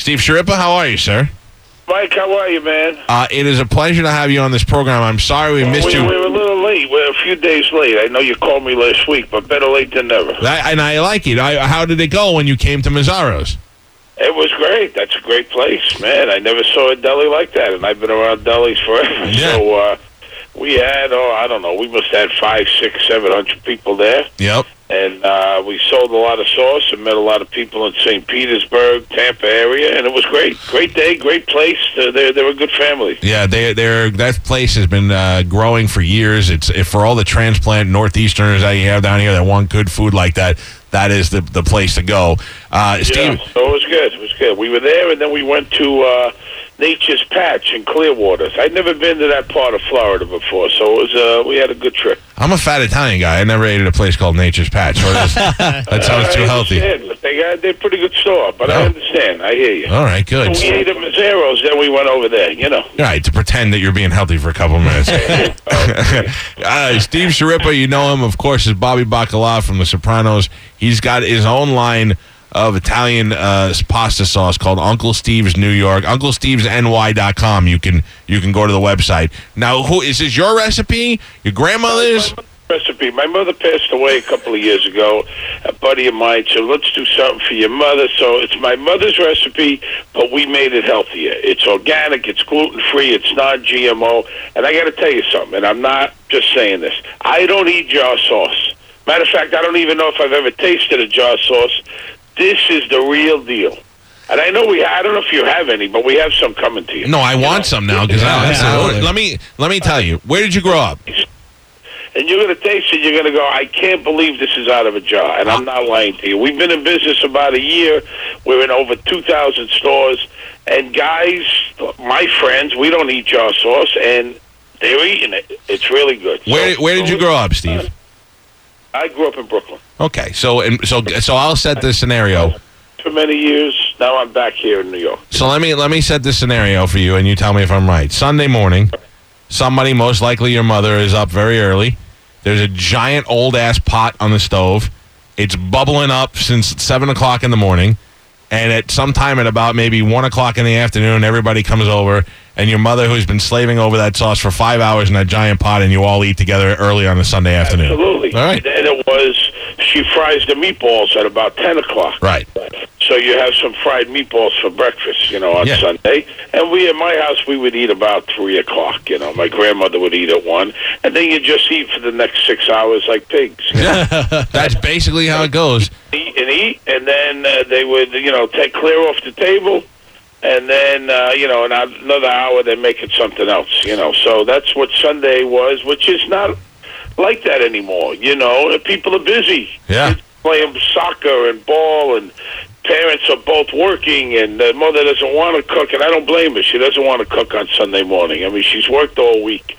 Steve Schirripa, how are you, sir? Mike, how are you, man? Uh, it is a pleasure to have you on this program. I'm sorry we missed we, you. we were a little late. We're a few days late. I know you called me last week, but better late than never. I, and I like it. I, how did it go when you came to Mazzaro's? It was great. That's a great place, man. I never saw a deli like that, and I've been around delis forever. Yeah. So uh, we had, oh, I don't know, we must have had five, six, seven hundred people there. Yep. And uh, we sold a lot of sauce and met a lot of people in St. Petersburg, Tampa area, and it was great. Great day, great place. Uh, they're, they're a good family. Yeah, they they're that place has been uh, growing for years. It's if for all the transplant northeasterners that you have down here that want good food like that. That is the the place to go. Uh, Steve, Yeah, so it was good. It was good. We were there, and then we went to uh, Nature's Patch in Clearwater. I'd never been to that part of Florida before, so it was. Uh, we had a good trip. I'm a fat Italian guy. I never ate at a place called Nature's Patch. Is- that sounds too healthy. They got they're pretty good store, but I Oh. understand. I hear you. All right, good. So we ate at Mazzaro's, then we went over there. You know. All right, to pretend that you're being healthy for a couple minutes. uh, Steve Schirripa, you know him, of course, is Bobby Bacala from The Sopranos. He's got his own line of Italian uh, pasta sauce called Uncle Steve's New York. UncleStevesNY.com. You can you can go to the website. Now, who is this your recipe? Your grandmother's? Recipe. My mother passed away a couple of years ago. A buddy of mine said, "Let's do something for your mother." So it's my mother's recipe, but we made it healthier. It's organic. It's gluten free. It's non-GMO. And I got to tell you something. And I'm not just saying this. I don't eat jar sauce. Matter of fact, I don't even know if I've ever tasted a jar sauce. This is the real deal. And I know we. I don't know if you have any, but we have some coming to you. No, I want some now because absolutely. let me let me tell you. Where did you grow up? and you're going to taste it. You're going to go, I can't believe this is out of a jar. And I'm not lying to you. We've been in business about a year. We're in over 2,000 stores. And guys, my friends, we don't eat jar sauce, and they're eating it. It's really good. Where So- where did you grow up, Steve? I grew up in Brooklyn Okay, so and so so I'll set this scenario. for many years. Now I'm back here in New York. So let me let me set this scenario for you, and you tell me if I'm right. Sunday morning, somebody, most likely your mother, is up very early. There's a giant old ass pot on the stove. It's bubbling up since seven o'clock in the morning, and at some time at about maybe one o'clock in the afternoon, everybody comes over, and your mother, who's been slaving over that sauce for five hours in that giant pot, and you all eat together early on a Sunday afternoon. Absolutely. All right. She fries the meatballs at about 10 o'clock. Right. So you have some fried meatballs for breakfast, you know, on Yeah. Sunday. And we, at my house, we would eat about 3 o'clock, you know. My grandmother would eat at 1. And then you just eat for the next six hours like pigs. That's basically how it goes. eat and eat, and then uh, they would, you know, take clear off the table. And then, uh, you know, another hour, they make it something else, you know. So that's what Sunday was, which is not like that anymore, you know. People are busy. Yeah. Kids Playing soccer and ball, and parents are both working, and the mother doesn't want to cook, and I don't blame her. She doesn't want to cook on Sunday morning. I mean, she's worked all week.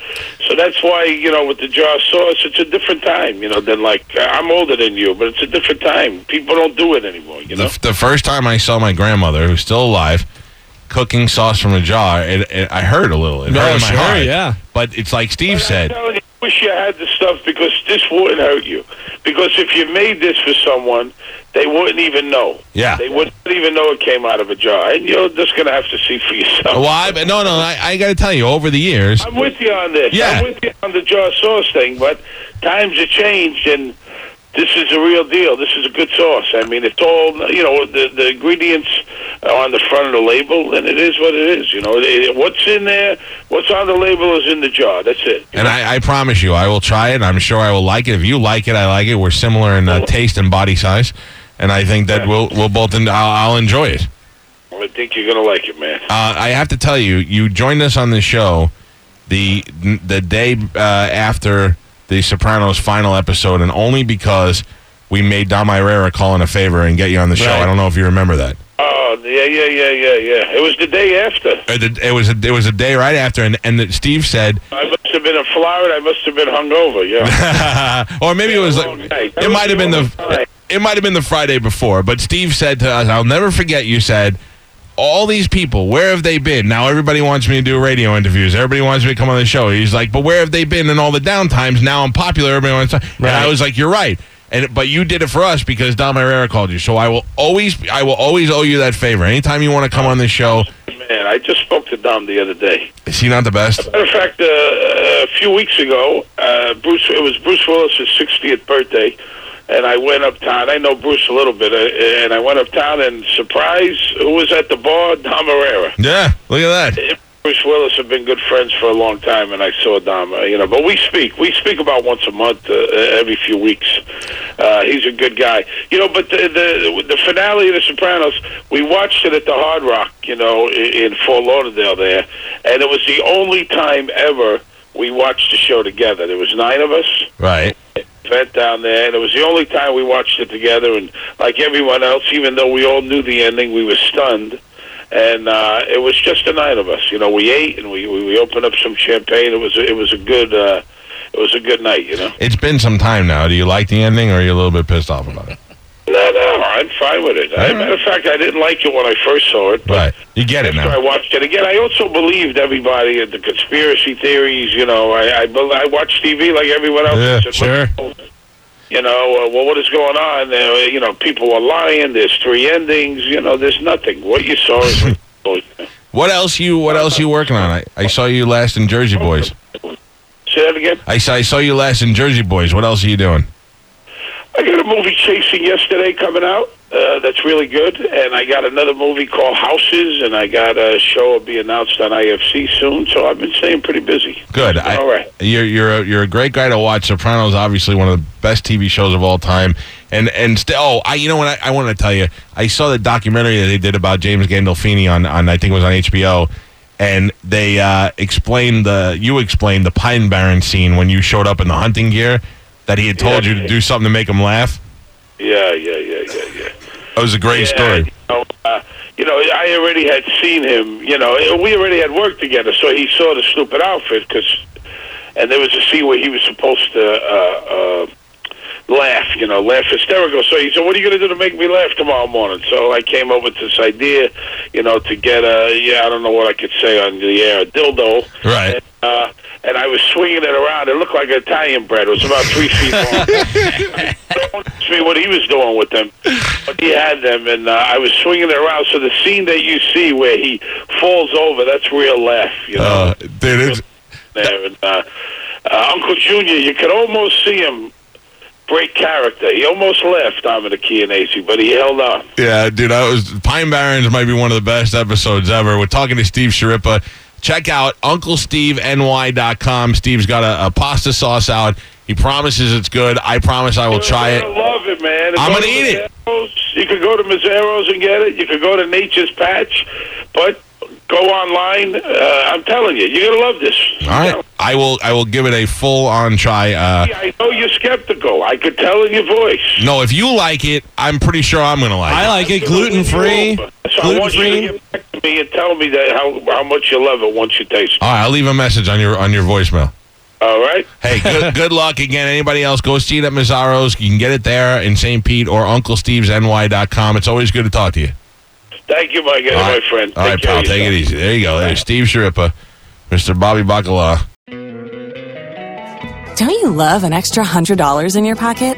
So that's why, you know, with the jar sauce, it's a different time, you know, than like, uh, I'm older than you, but it's a different time. People don't do it anymore, you know. The, the first time I saw my grandmother, who's still alive, cooking sauce from a jar, it, it, I heard a little. It No, hurt in my sure, heart. yeah. But it's like Steve I'm said. telling you, I wish you had the stuff because this wouldn't hurt you. Because if you made this for someone, they wouldn't even know. Yeah. They wouldn't even know it came out of a jar. And you're just going to have to see for yourself. Well, I, no, no, I, I got to tell you, over the years, I'm with you on this. Yeah. I'm with you on the jar sauce thing, but times have changed, and this is a real deal. This is a good sauce. I mean, it's all you know. The the ingredients are on the front of the label, and it is what it is. You know, It- what's in there, what's on the label is in the jar. That's it. and I, I promise you, I will try it. I'm sure I will like it. If you like it, I like it. We're similar in uh, taste and body size, and I think that we'll we'll both. En- I'll, I'll enjoy it. I think you're gonna like it, man. Uh, I have to tell you, you joined us on the show the the day uh, after the Sopranos final episode, and only because we made Dom Irrera call in a favor and get you on the show. Right. I don't know if you remember that. Oh yeah, yeah, yeah, yeah, yeah. It was the day after. Uh, It was a, it was a day right after, and and Steve said, I must have been in Florida. I must have been hungover. Yeah. or maybe it was like it might have been the time. it might have been the Friday before. But Steve said to us, "I'll never forget." You said. All these people, where have they been? Now everybody wants me to do radio interviews. Everybody wants me to come on the show. He's like, but where have they been in all the downtimes? Now I'm popular. Everybody wants to. And I was like, you're right. And but you did it for us because Dom Irrera called you. So I will always, I will always owe you that favor. Anytime you want to come on this show, Man, I just spoke to Dom the other day. is he not the best? Matter of fact, uh, a few weeks ago, uh, Bruce it was Bruce Willis's 60th birthday, and I went uptown. I know Bruce a little bit, uh, and I went uptown and surprise, who was at the bar? Dom Irrera. Yeah, look at that. Bruce Willis have been good friends for a long time, and I saw Dom. Uh, you know, but we speak. We speak about once a month, uh, every few weeks. Uh, he's a good guy. You know, but the, the the finale of The Sopranos, we watched it at the Hard Rock. You know, in, in Fort Lauderdale there, and it was the only time ever we watched the show together. There was nine of us Right. Event down there, and it was the only time we watched it together. And like everyone else, even though we all knew the ending, we were stunned. And uh, it was just the nine of us. You know, we ate and we, we, opened up some champagne. It was it was a good uh, it was a good night. You know. It's been some time now. Do you like the ending, or are you a little bit pissed off about it? No, no, I'm fine with it. As a matter of fact, I didn't like it when I first saw it, but Right. You get it after I watched it again, I also believed everybody in the conspiracy theories. You know, I I, I watched TV like everyone else. Yeah, said, sure. "What? You know, uh, well, what is going on there? You know, people are lying. There's three endings. You know, there's nothing. What you saw is. what. What else you What else you working on? I, I saw you last in Jersey Boys. Say that again. I saw, I saw you last in Jersey Boys. What else are you doing? I got a movie chasing yesterday coming out. Uh, that's really good, and I got another movie called Houses, and I got a show will be announced on IFC soon. So I've been staying pretty busy. Good. I, All right. You're you're a, you're a great guy to watch. Sopranos, obviously one of the best TV shows of all time. And and st- oh, I you know what I, I want to tell you. I saw the documentary that they did about James Gandolfini on on I think it was on HBO, and they uh, explained the you explained the Pine Barren scene when you showed up in the hunting gear that he had told Yeah. you to do something to make him laugh. Yeah, yeah, yeah, yeah, yeah. That was a great Yeah, story. You know, uh, you know, I already had seen him. You know, we already had worked together, so he saw the stupid outfit because, and there was a scene where he was supposed to uh, uh, laugh. You know, laugh hysterical. So he said, "What are you going to do to make me laugh tomorrow morning?" So I came up with this idea, you know, to get a yeah, I don't know what I could say on the air, a dildo. Right. And, uh, and I was swinging it around. It looked like Italian bread. It was about three feet long. Don't ask me what he was doing with them, but he had them, and uh, I was swinging it around. So the scene that you see where he falls over, that's real laugh, you know. Uh, dude, it's, there, and uh, uh, Uncle Junior, you could almost see him break character. He almost left Dominic Chianese, but he held on. Yeah, dude, I was Pine Barrens might be one of the best episodes ever. We're talking to Steve Schirripa. Check out UncleSteveNY.com. Steve's got a, a pasta sauce out. He promises it's good. I promise I will try You're it. gonna love it, man. I'm gonna eat it. You could go to Mazzaro's and get it. You could go to Nature's Patch, but go online. Uh, I'm telling you, you're gonna love this. All right, I will. I will give it a full on try. Uh, I know you're skeptical. I could tell in your voice. no, if you like it, I'm pretty sure I'm gonna like I it. I like it gluten free. So I want you to Gluten-free. get back to me and tell me that how how much you love it once you taste it. All right, I'll leave a message on your on your voicemail. All right. Hey, good, good luck again. Anybody else, go see it at Mazzaro's. You can get it there in St. Pete or Uncle UncleStevesNY.com. It's always good to talk to you. Thank you, my, All my friend. All right, Take care pal. of Take it easy. There you go. There's Steve Schirripa, Mr. Bobby Bacala. Don't you love an extra $100 in your pocket?